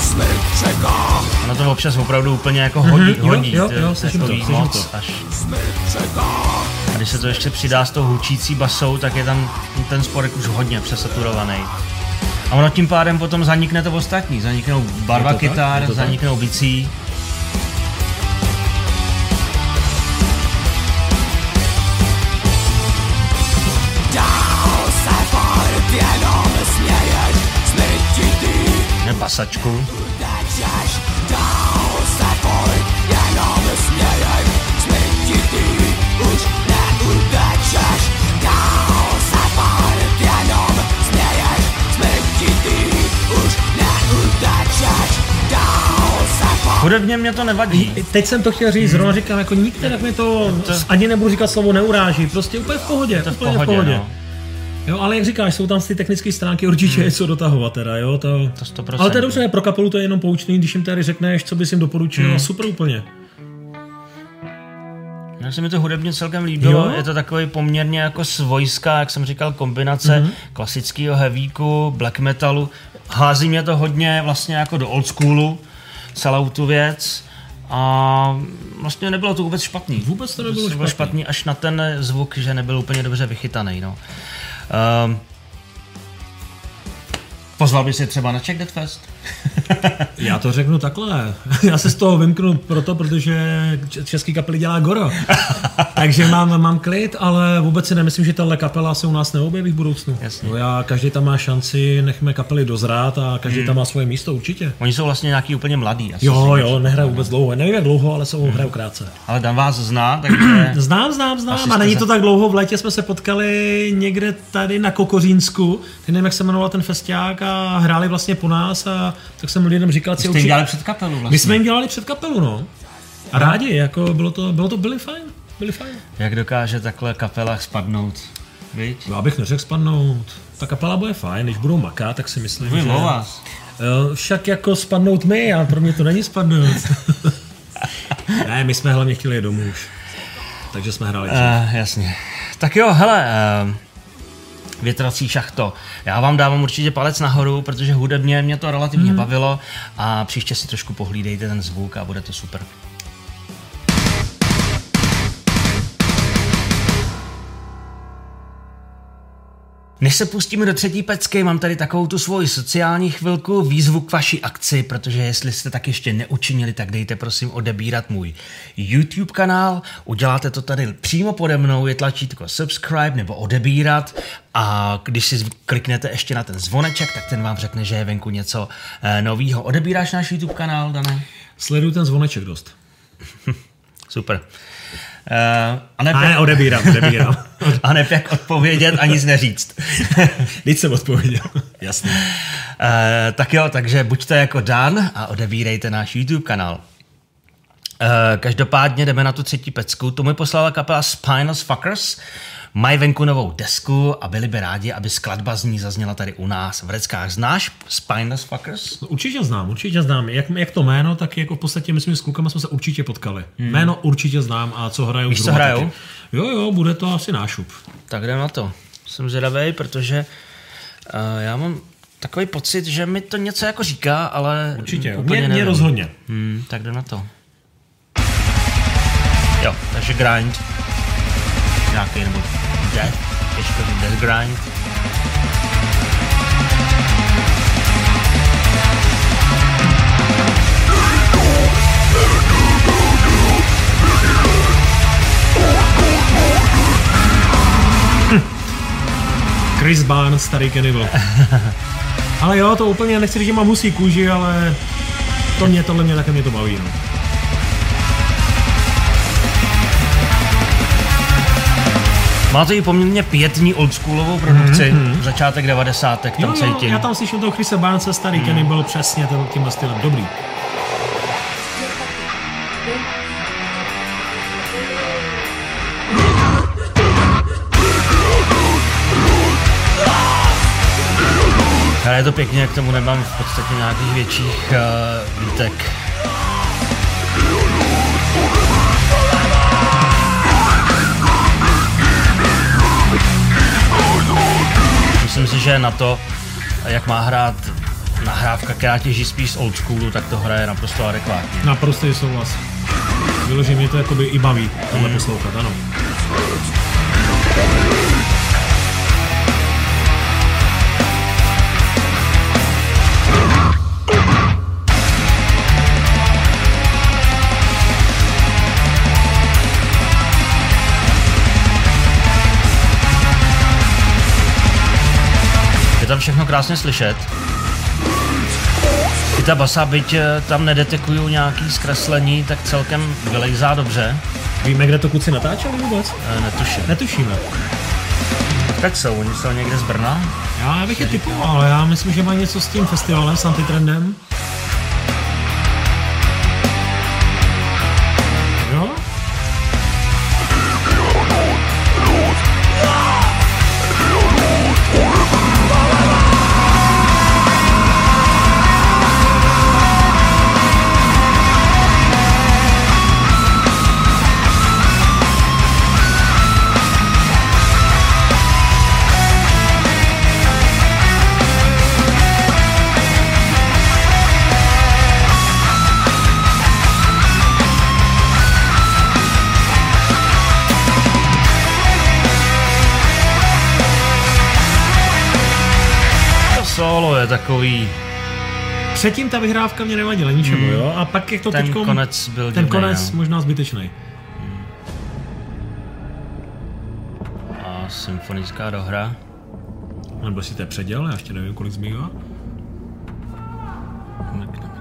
smrt čeká, Ono to občas opravdu úplně jako hodí, Mhm, jo, hodí. jo, jo, slyším to, slyším moc to. až. smrt čeká. A když se to ještě přidá s tou hučící basou, tak je tam ten sporek už hodně přesaturovaný. A ono tím pádem potom zanikne to ostatní. Zaniknou barva kytar, zaniknou bicí. Furt Hudebně mě to nevadí. Teď jsem to chtěl říct, zrovna říkám, jako nikterak mi to, to- ani nebudu říkat slovo neuráží, prostě úplně v pohodě, To v úplně pohodě, v pohodě. no. Jo, ale jak říkáš, jsou tam ty technické stránky, určitě je co dotahovat teda, jo, to... To 100%. ale to je dobře, pro kapelu to je jenom poučný, když jim tady řekneš, co bys jim doporučil, Hmm. super úplně. Mně se mi to hudebně celkem líbilo, Jo? je to takový poměrně jako svojská, jak jsem říkal, kombinace mm-hmm. klasického heavíku, black metalu. Hází mě to hodně vlastně jako do old schoolu, celou tu věc. A vlastně nebylo to vůbec špatný. Vůbec to nebylo špatný. špatný až na ten zvuk, že nebyl úplně dobře vychytaný. No. Um, pozval by si třeba na Czech Dead Fest? Já to řeknu takhle. Já se z toho vymknu proto, protože český kapely dělá Goro. Takže mám, mám klid, ale vůbec si nemyslím, že tahle kapela se u nás neobjeví v budoucnu. Jasně. No já, každý tam má šanci, nechme kapely dozrát a každý Hmm. tam má svoje místo určitě. Oni jsou vlastně nějaký úplně mladý. Asi Jo, jo, nehraju vůbec dlouho. Nevím jak dlouho, ale jsou hraju krátce. Ale Dan vás zná, takže... Znám, znám, Asi znám. jste A není to tak dlouho. V létě jsme se potkali někde tady na Kokořínsku. Ty nevím, jak se jmenoval ten festiák a hráli vlastně po nás a tak jsem lidem říkal, Jste si jim určitě... dělali před kapelu vlastně. My jsme jim dělali před kapelu, no. A rádi, jako bylo to, bylo to, byli fajn, byli fajn. Jak dokáže takhle kapela spadnout? Viď? Já bych neřekl spadnout. Ta kapela bude fajn, když budou makat, tak si myslím, Mluvím že... o vás. Jo, však jako spadnout my, a pro mě to není spadnout. ne, my jsme hlavně chtěli jít domů už. Takže jsme hráli. Uh, jasně. Tak jo, hele, uh, větrací šachto. Já vám dávám určitě palec nahoru, protože hudebně mě to relativně hmm. bavilo a příště si trošku pohlídejte ten zvuk a bude to super. Než se pustíme do třetí pecky, mám tady takovou tu svoji sociální chvilku, výzvu k vaší akci, protože jestli jste tak ještě neučinili, tak dejte prosím odebírat můj YouTube kanál, uděláte to tady přímo pode mnou, je tlačítko subscribe nebo odebírat a když si kliknete ještě na ten zvoneček, tak ten vám řekne, že je venku něco eh, novýho. Odebíráš náš YouTube kanál, Dané? Sleduju ten zvoneček dost. Super. Uh, a, A ne, odebírám, odebírám. a ne jak odpovědět a nic neříct. Teď jsem odpověděl. Jasně. Uh, tak jo, takže buďte jako Dan a odebírejte náš YouTube kanál. Uh, každopádně jdeme na tu třetí pecku. Tu mi poslala kapela Spineless Fuckers. Mají venku novou desku a byli by rádi, aby skladba z ní zazněla tady u nás v Reckách. Znáš Spineless Fuckers? No, určitě znám, určitě znám. Jak, jak to jméno, tak jako v podstatě my jsme s klukama jsme se určitě potkali. Hmm. Jméno určitě znám a co hrajou Víš, co hrajou? taky. Jo, jo, bude to asi nášup. Tak jdem na to. Jsem zvědavý, protože uh, já mám takový pocit, že mi to něco jako říká, ale Určitě, úplně mě, mě rozhodně. Hmm, tak jde na to. Jo, takže grind. Nějaký nebo death. Těžko říct death grind. Chris Barnes, starý Cannibal. ale jo, to úplně nechci říct, že mám husí kůži, ale to mě, tohle mě také mě to baví. No. Má to i poměrně pětní oldschoolovou produkci. Mm-hmm. Začátek 90. tam Jo, jo, cítím. já tam slyším toho Chrisa Barnesa, starý hmm. Cannibal, přesně ten, tímhle stylem. Dobrý. Ale je to pěkně, k tomu nemám v podstatě nějakých větších uh, výtek. Myslím si, že na to, jak má hrát nahrávka, která těží spíš z old schoolu, tak to hraje naprosto adekvátně. Naprostý souhlas. Vyloženě mě to jakoby i baví tohle Hmm. poslouchat, ano. Tam všechno krásně slyšet. I ta basa, byť eh, tam nedetekují nějaký zkreslení, tak celkem vylejzá dobře. Víme, kde to kluci natáčeli vůbec? Eh, Netuším. Netušíme. Tak jsou, oni jsou někde z Brna. Já bych je typoval, ale já myslím, že má něco s tím festivalem, s antitrendem. Takový, Předtím ta vyhrávka mě nevadila ničemu, jo? A pak jak to ten teďkom, konec byl ten divnej, konec no. možná zbytečný. a symfonická dohra. Nebo si to předěl, já ještě nevím, kolik zbývá.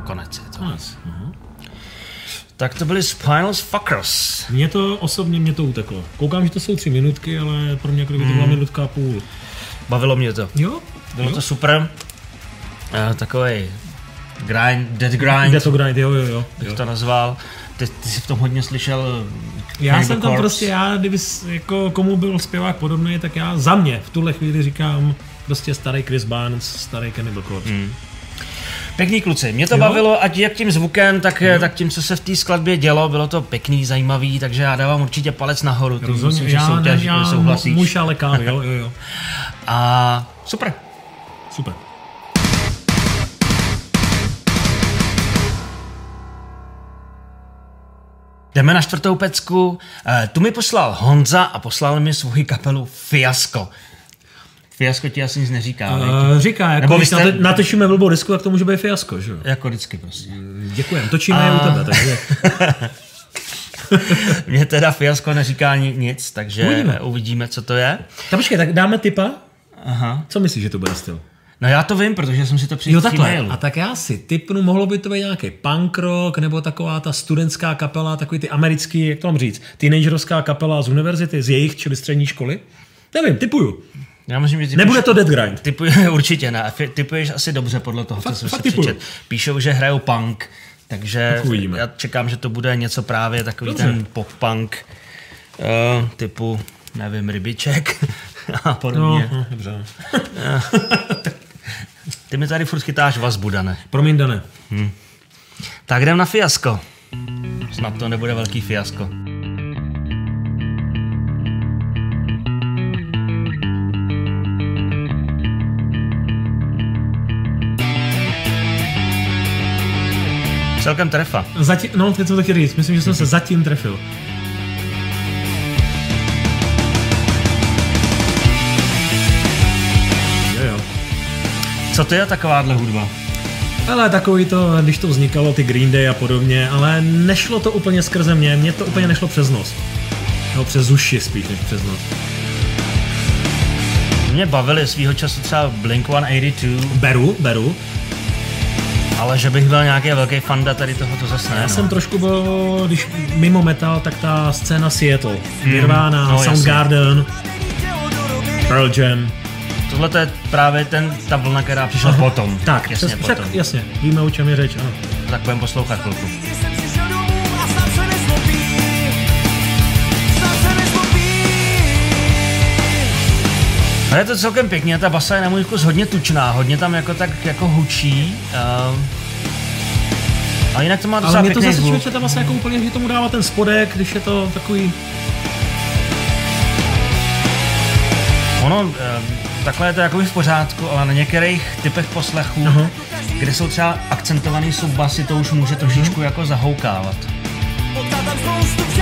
Konec je to. Konec. Mhm. Tak to byly Spinal Fuckers. Mně to osobně mě to uteklo. Koukám, že to jsou tři minutky, ale pro mě jako kdyby to byla minutka a půl. Bavilo mě to. Jo? Bylo jo? to super. Uh, takový grind, dead grind, to grind, jo, jo, jo. bych jo. to nazval. Ty, ty jsi v tom hodně slyšel Já Cannibal jsem tam prostě, já, kdyby jako komu byl zpěvák podobný, tak já za mě v tuhle chvíli říkám prostě starý Chris Barnes, starý Cannibal Corpse. Mm. Pěkný kluci, mě to Jo. bavilo, ať jak tím zvukem, tak, tak tím, co se v té skladbě dělo, bylo to pěkný, zajímavý, takže já dávám určitě palec nahoru. To Rozhodně, myslím, že já, ne, soutěž, já souhlasíš. můj šalekán, jo, jo, jo. A super. Super. Jdeme na čtvrtou pecku. Eh, Tu mi poslal Honza a poslal mi svoji kapelu Fiasko. Fiasko ti asi nic neříká. Uh, říká, jako Nebo když jste- natočíme blbou disku, tak to může být fiasko, že jo? jako vždycky prostě. Děkujem, točíme a... u tebe, takže Mně teda fiasko neříká ni- nic, takže Uvidíme. uvidíme, co to je. tak počkej, tak dáme typa? Aha. Co myslíš, že to bude styl? No já to vím, protože jsem si to Jo, přečetl v takhle. e-mailu. A tak já si typnu, mohlo by to být nějaký punk rock, nebo taková ta studentská kapela, takový ty americký, jak to mám říct, teenagerovská kapela z univerzity, z jejich, čili střední školy. Nevím, typuju. Já myslím, že ty Nebude to Dead Grind. Typuje, určitě ne. Typuješ asi dobře podle toho, Fakt- co jsem si typuju. přečet. Píšou, že hrajou punk, takže Tak uvidíme. já čekám, že to bude něco právě takový Dobře. ten pop-punk uh, typu, nevím, rybiček a No, podobně. no, dobře. Ty mi tady furt chytáš vazbu, Dane. Promiň, Dane. Tak jdem na fiasko. Snad to nebude velký fiasko. Celkem trefa. Zatím, no, teď jsem to chtěl říct. Myslím, že jsem se zatím trefil. Co to je takováhle hudba? Ale takový to, když to vznikalo, ty Green Day a podobně, ale nešlo to úplně skrze mě, mně to úplně nešlo přes nos. No, přes uši spíš než přes nos. Mě bavili svýho času třeba Blink-182, Beru, beru. ale že bych byl nějaký velký fanda tady tohoto zase ne. Já no. jsem trošku byl, když mimo metal, tak ta scéna Seattle. Nirvana, No. Soundgarden, Pearl Jam. Tohle to je právě ten, ta vlna, která přišla potom. Tak, jasně přes, potom. však, jasně, víme, o čem je řeč, ano. Tak budeme poslouchat chvilku. Ale je to celkem pěkně, ta basa je na můj vkus hodně tučná, hodně tam jako tak jako hučí. Uh, a jinak to má Ale docela mě to zase člověče tam vlastně jako úplně, že tomu dává ten spodek, když je to takový... Ono, uh, takhle je to jako v pořádku, ale na některých typech poslechů, Aha. kde jsou třeba akcentovaný subbasy, to už může trošičku jako zahoukávat.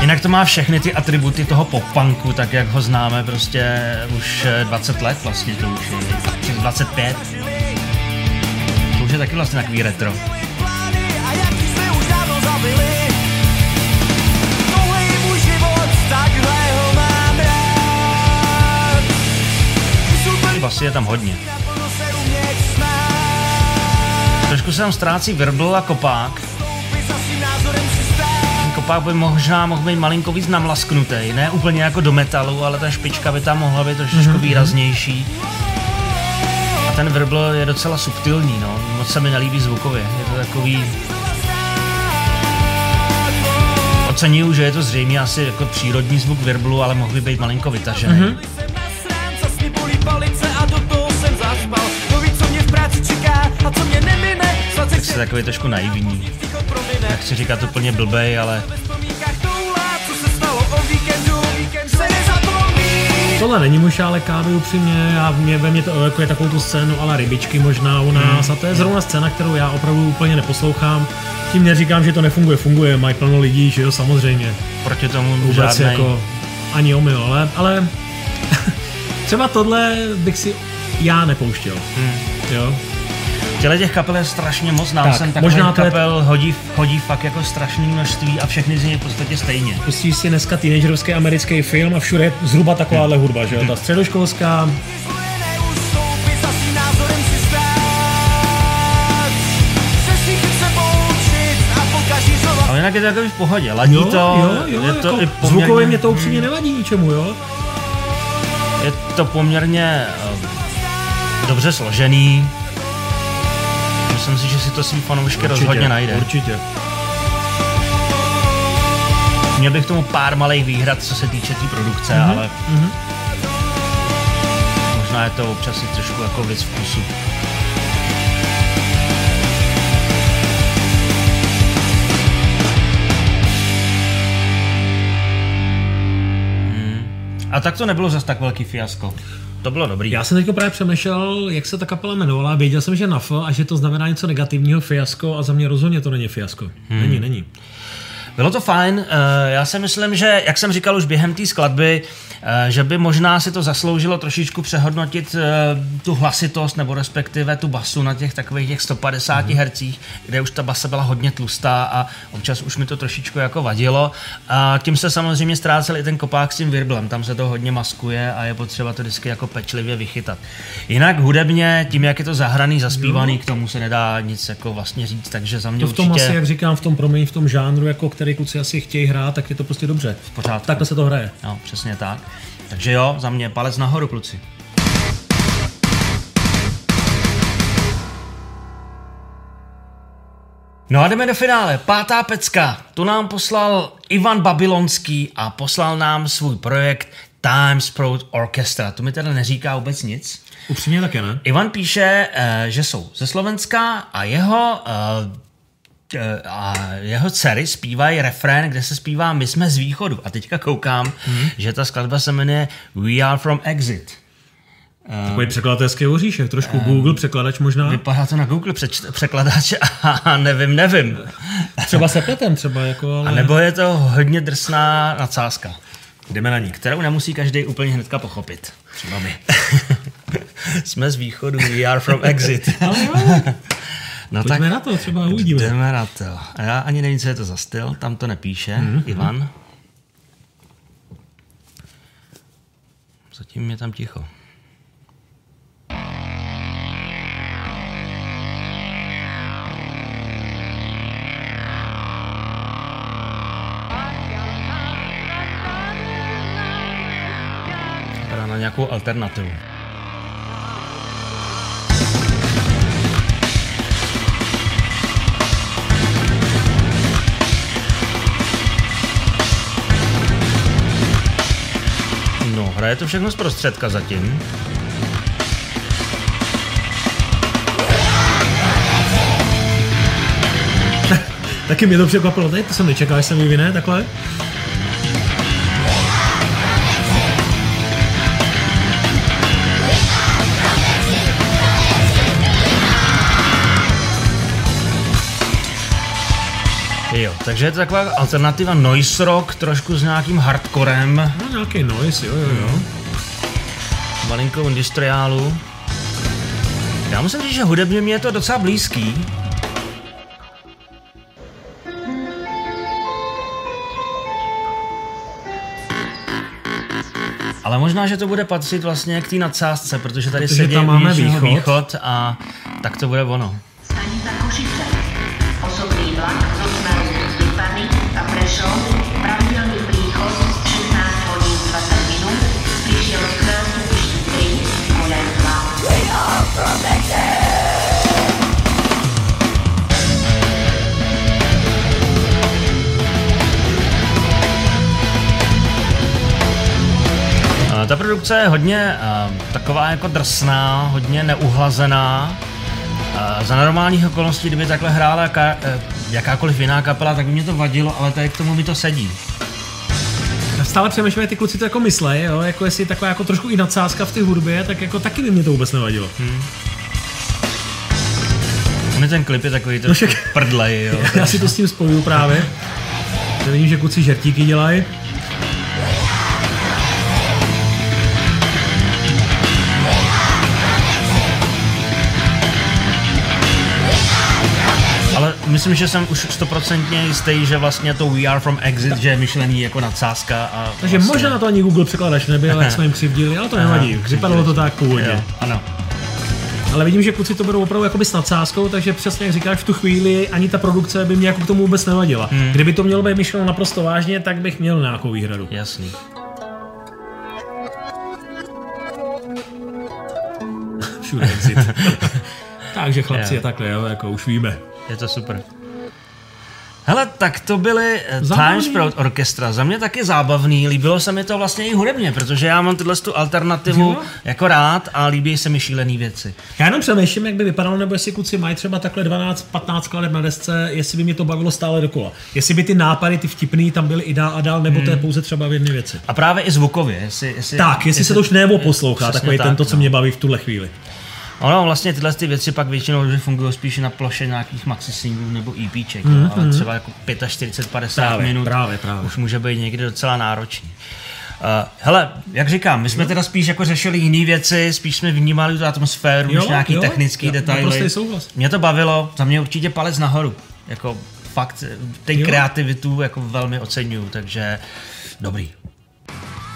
Jinak to má všechny ty atributy toho pop-punku, tak jak ho známe prostě už eh, 20 let vlastně, to už je přes 25. To už je taky vlastně takový retro. Basy je tam hodně. Trošku se tam ztrácí virbl a kopák. Ten kopák by možná mohl být malinko víc namlasknutý, ne úplně jako do metalu, ale ta špička by tam mohla být trošičku výraznější. A ten virbl je docela subtilní, no. Moc se mi nelíbí zvukově. Je to takový... Oceňuju, že je to zřejmě asi jako přírodní zvuk virblu, ale mohl by být malinko vytažený. Mm-hmm. Tak se takový trošku naivní. promine. Nechci říkat úplně blbej, ale. Tohle není můj šálek kávy upřímně, a mě, ve mně to evokuje takovou tu scénu, ale rybičky možná u nás. A to je zrovna scéna, kterou já opravdu úplně neposlouchám. Tím neříkám, že to nefunguje, funguje, mají plno lidí, že jo, samozřejmě. proti tomu Vůbec žádnej... jako ani omyl, ale, ale třeba tohle bych si já nepouštěl. Hmm. Jo? Těle těch kapel je strašně moc, nám Tak, jsem takových možná to je- kapel hodí, chodí fakt jako strašné množství a všechny z nich je v podstatě stejně. Pustíš si dneska teenagerovský americký film a všude je zhruba takováhle hudba, že jo? Ta středoškolská, Ale jinak je to jako v pohodě, ladí jo, to, jo, jo, je to jako i poměrně, zvukově mě to upřímně nevadí ničemu, jo? je to poměrně eh, dobře složený. Myslím si, že si to svý fanoušky rozhodně najde. Určitě. Měl bych k tomu pár malých výhrad, co se týče té tý produkce, Mhm, ale možná je to občas i trošku jako věc vkusu. Hmm. A tak to nebylo zas tak velký fiasko. To bylo dobrý. Já jsem teď právě přemýšlel, jak se ta kapela jmenovala, věděl jsem, že NAF a že to znamená něco negativního, fiasko a za mě rozhodně to není fiasko. Hmm. Není, není. Bylo to fajn. eh, Já si myslím, že, jak jsem říkal už během té skladby, že by možná si to zasloužilo trošičku přehodnotit eh, tu hlasitost nebo respektive tu basu na těch takových těch 150 Mhm. hercích, kde už ta basa byla hodně tlustá a občas už mi to trošičku jako vadilo. A tím se samozřejmě ztrácel i ten kopák s tím virblem, tam se to hodně maskuje a je potřeba to vždycky jako pečlivě vychytat. Jinak hudebně, tím jak je to zahraný, zaspívaný, k tomu se nedá nic jako vlastně říct, takže za mě To v tom určitě... asi, jak říkám, v tom promění, v tom žánru, jako který kluci asi chtějí hrát, tak je to prostě dobře. V pořádku. Takhle se to hraje. No, přesně tak. Takže jo, za mě palec nahoru, kluci. No a jdeme do finále. Pátá pecka. Tu nám poslal Ivan Babylonský a poslal nám svůj projekt Times Proud Orchestra. To mi teda neříká vůbec nic. Upřímně také, ne? Ivan píše, eh, že jsou ze Slovenska a jeho eh, eh, a jeho dcery zpívají refrén, kde se zpívá My jsme z východu. A teďka koukám, hmm. že ta skladba se jmenuje We are from exit. Takový překladatelský oříšek, trošku Google překladač možná. Vypadá to na Google přeč, překladač a nevím, nevím. Třeba se pletem třeba, jako, ale... A nebo je to hodně drsná nadsázka. Jdeme na ní, kterou nemusí každý úplně hnedka pochopit. Třeba my. Jsme z východu, we are from exit. No pojďme na to, třeba uvidíme. Jdeme na to. A já ani nevím, co je to za styl, tam to nepíše. Mhm, Mm-hmm. Ivan. Zatím je tam ticho. Vypadá na nějakou alternativu. Hraje to všechno z prostředka zatím. Taky mě to překvapilo, teď to jsem nečekal, že se mi vyvine takhle. Jo, takže je to taková alternativa noise rock, trošku s nějakým hardcorem, No nějaký noise, jo, jo, jo. malinkou industriálu. Já musím říct, že hudebně mi je to docela blízký. Ale možná, že to bude patřit vlastně k té nadsázce, protože tady Protože sedí tam máme východ. východ. východ a tak to bude ono. Ta produkce je hodně uh, taková jako drsná, hodně neuhlazená. Uh, za normálních okolností, kdyby takhle hrála jaká, uh, jakákoliv jiná kapela, tak by mě to vadilo, ale tady k tomu mi to sedí. Stále přemýšlím, ty kluci to jako myslej, jo, jako jestli je taková jako trošku i nadsázka v té hudbě, tak jako taky by mě to vůbec nevadilo. Hmm. Mě ten klip je takový trošku však- prdlej, jo. Já si to s tím spojuju právě. Vidím, že kluci žertíky dělají. Myslím, že jsem už stoprocentně jistý, že vlastně to We Are From Exit, že je myšlený jako nadsázka. A Takže vlastně... možná to ani Google překladač nebyl, jak jsme jim křivdili, ale to nevadí. Vypadalo to tak původně. Jo, ano. Ale vidím, že kluci to berou opravdu jakoby s nadsázkou, takže přesně jak říkáš, v tu chvíli ani ta produkce by mě jako k tomu vůbec nevadila. Hmm. Kdyby to mělo být myšleno naprosto vážně, tak bych měl nějakou výhradu. Jasný. Všude exit. takže chlapci, Jo. je takhle, jo, jako už víme. Je to super. Hele, tak to byly eh, Zábavný. Times Proud Orchestra. Za mě taky zábavný, líbilo se mi to vlastně i hudebně, protože já mám tyhle tu alternativu Jo. jako rád a líbí se mi šílený věci. Já jenom přemýšlím, jak by vypadalo, nebo jestli kluci mají třeba takhle 12-15 skladeb na desce, jestli by mě to bavilo stále dokola. Jestli by ty nápady, ty vtipný tam byly i dál a dál, nebo Hmm. to je pouze třeba v jedné věci. A právě i zvukově. Jestli, jestli, Tak, jestli se to už nebo poslouchá, Přesně takový tak, ten to, co no. mě baví v tuhle chvíli. Ono vlastně tyhle ty věci pak většinou že fungují spíš na ploše nějakých maxi singlů nebo EPček, mm, ale třeba jako 45-50 Právě, minut právě, právě. už může být někdy docela náročný. Uh, hele, jak říkám, my jsme teda spíš jako řešili jiné věci, spíš jsme vnímali tu atmosféru, Jo, než nějaký jo, technický já- detaily. Mě to bavilo, za mě určitě palec nahoru. Jako fakt, ty Jo. kreativitu jako velmi oceňuju, takže dobrý.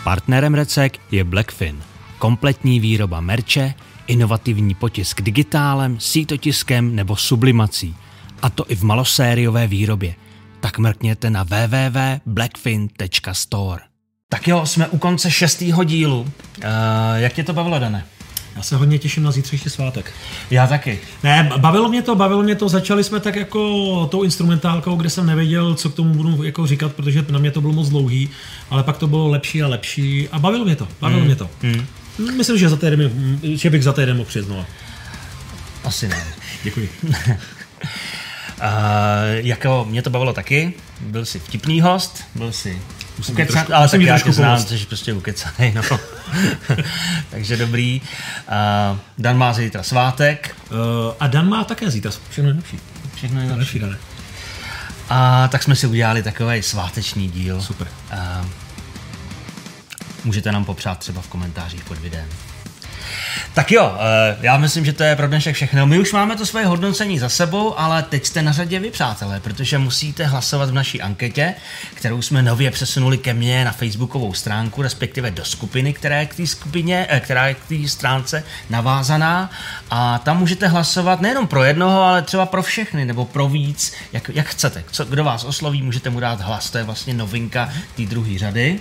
Partnerem Recek je Blackfin. Kompletní výroba merče, inovativní potisk digitálem, sítotiskem nebo sublimací. A to i v malosériové výrobě. Tak mrkněte na www.blackfin.store. Tak jo, jsme u konce šestého dílu. Uh, jak tě to bavilo, Dane? Já se hodně těším na zítřejší svátek. Já taky. Ne, bavilo mě to, bavilo mě to, začali jsme tak jako tou instrumentálkou, kde jsem nevěděl, co k tomu budu jako říkat, protože na mě to bylo moc dlouhý, ale pak to bylo lepší a lepší a bavilo mě to, bavilo mm. mě to. Mm. Myslím, že, za týden, že bych za týden mohl přijet znova. Asi ne. Děkuji. Uh, jako mě to bavilo taky, byl jsi vtipný host, byl jsi Musím ukecaný, trošku- ale tak já tě znám, jsi prostě ukecaný, no. Takže dobrý. Uh, Dan má zítra svátek, Uh, a Dan má také zítra všechno nejlepší. všechno je Nejlepší, Dane. A tak jsme si udělali takový sváteční díl. Super. Uh, můžete nám popřát třeba v komentářích pod videem. Tak jo, eh, já myslím, že to je pro dnešek všechno. My už máme to svoje hodnocení za sebou, ale teď jste na řadě vy, přátelé, protože musíte hlasovat v naší anketě, kterou jsme nově přesunuli ke mně na facebookovou stránku, respektive do skupiny, která je k té skupině, eh, která je k té stránce navázaná. A tam můžete hlasovat nejenom pro jednoho, ale třeba pro všechny, nebo pro víc, jak, jak chcete. Co, kdo vás osloví, můžete mu dát hlas. To je vlastně novinka té druhé řady.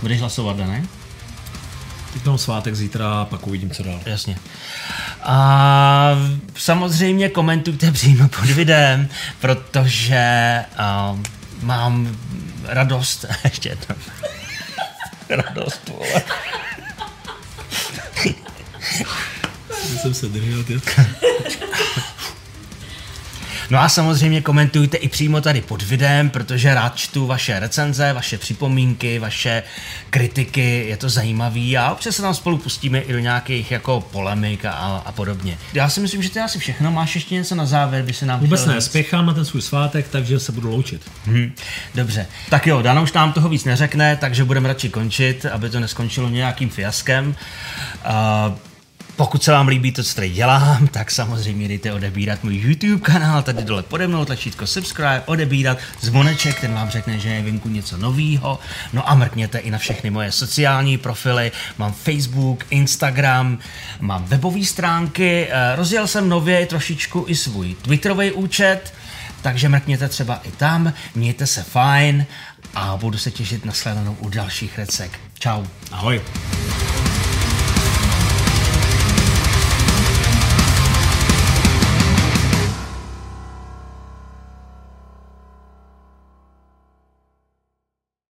Budeš hlasovat, ne? Teď mám svátek zítra, pak uvidím, co dál. Jasně. A samozřejmě komentujte přímo pod videem, protože uh, mám radost, ještě jednou, radost, vole. jsem se držel. No a samozřejmě komentujte i přímo tady pod videem, protože rád čtu vaše recenze, vaše připomínky, vaše kritiky, je to zajímavý a občas se tam spolu pustíme i do nějakých jako polemik a, a podobně. Já si myslím, že to je asi všechno. Máš ještě něco na závěr, by se nám Vůbec ne, spěchám na ten svůj svátek, takže se budu loučit. Hm, dobře. Tak jo, Dana už nám toho víc neřekne, takže budeme radši končit, aby to neskončilo nějakým fiaskem. Uh, pokud se vám líbí to, co tady dělám, tak samozřejmě dejte odebírat můj YouTube kanál, tady dole pode mnou tlačítko subscribe, odebírat zvoneček, ten vám řekne, že je venku něco novýho. No a mrkněte i na všechny moje sociální profily, mám Facebook, Instagram, mám webové stránky, eh, rozjel jsem nově trošičku i svůj Twitterový účet, takže mrkněte třeba i tam, mějte se fajn a budu se těšit na shledanou u dalších recek. Ciao. Ahoj.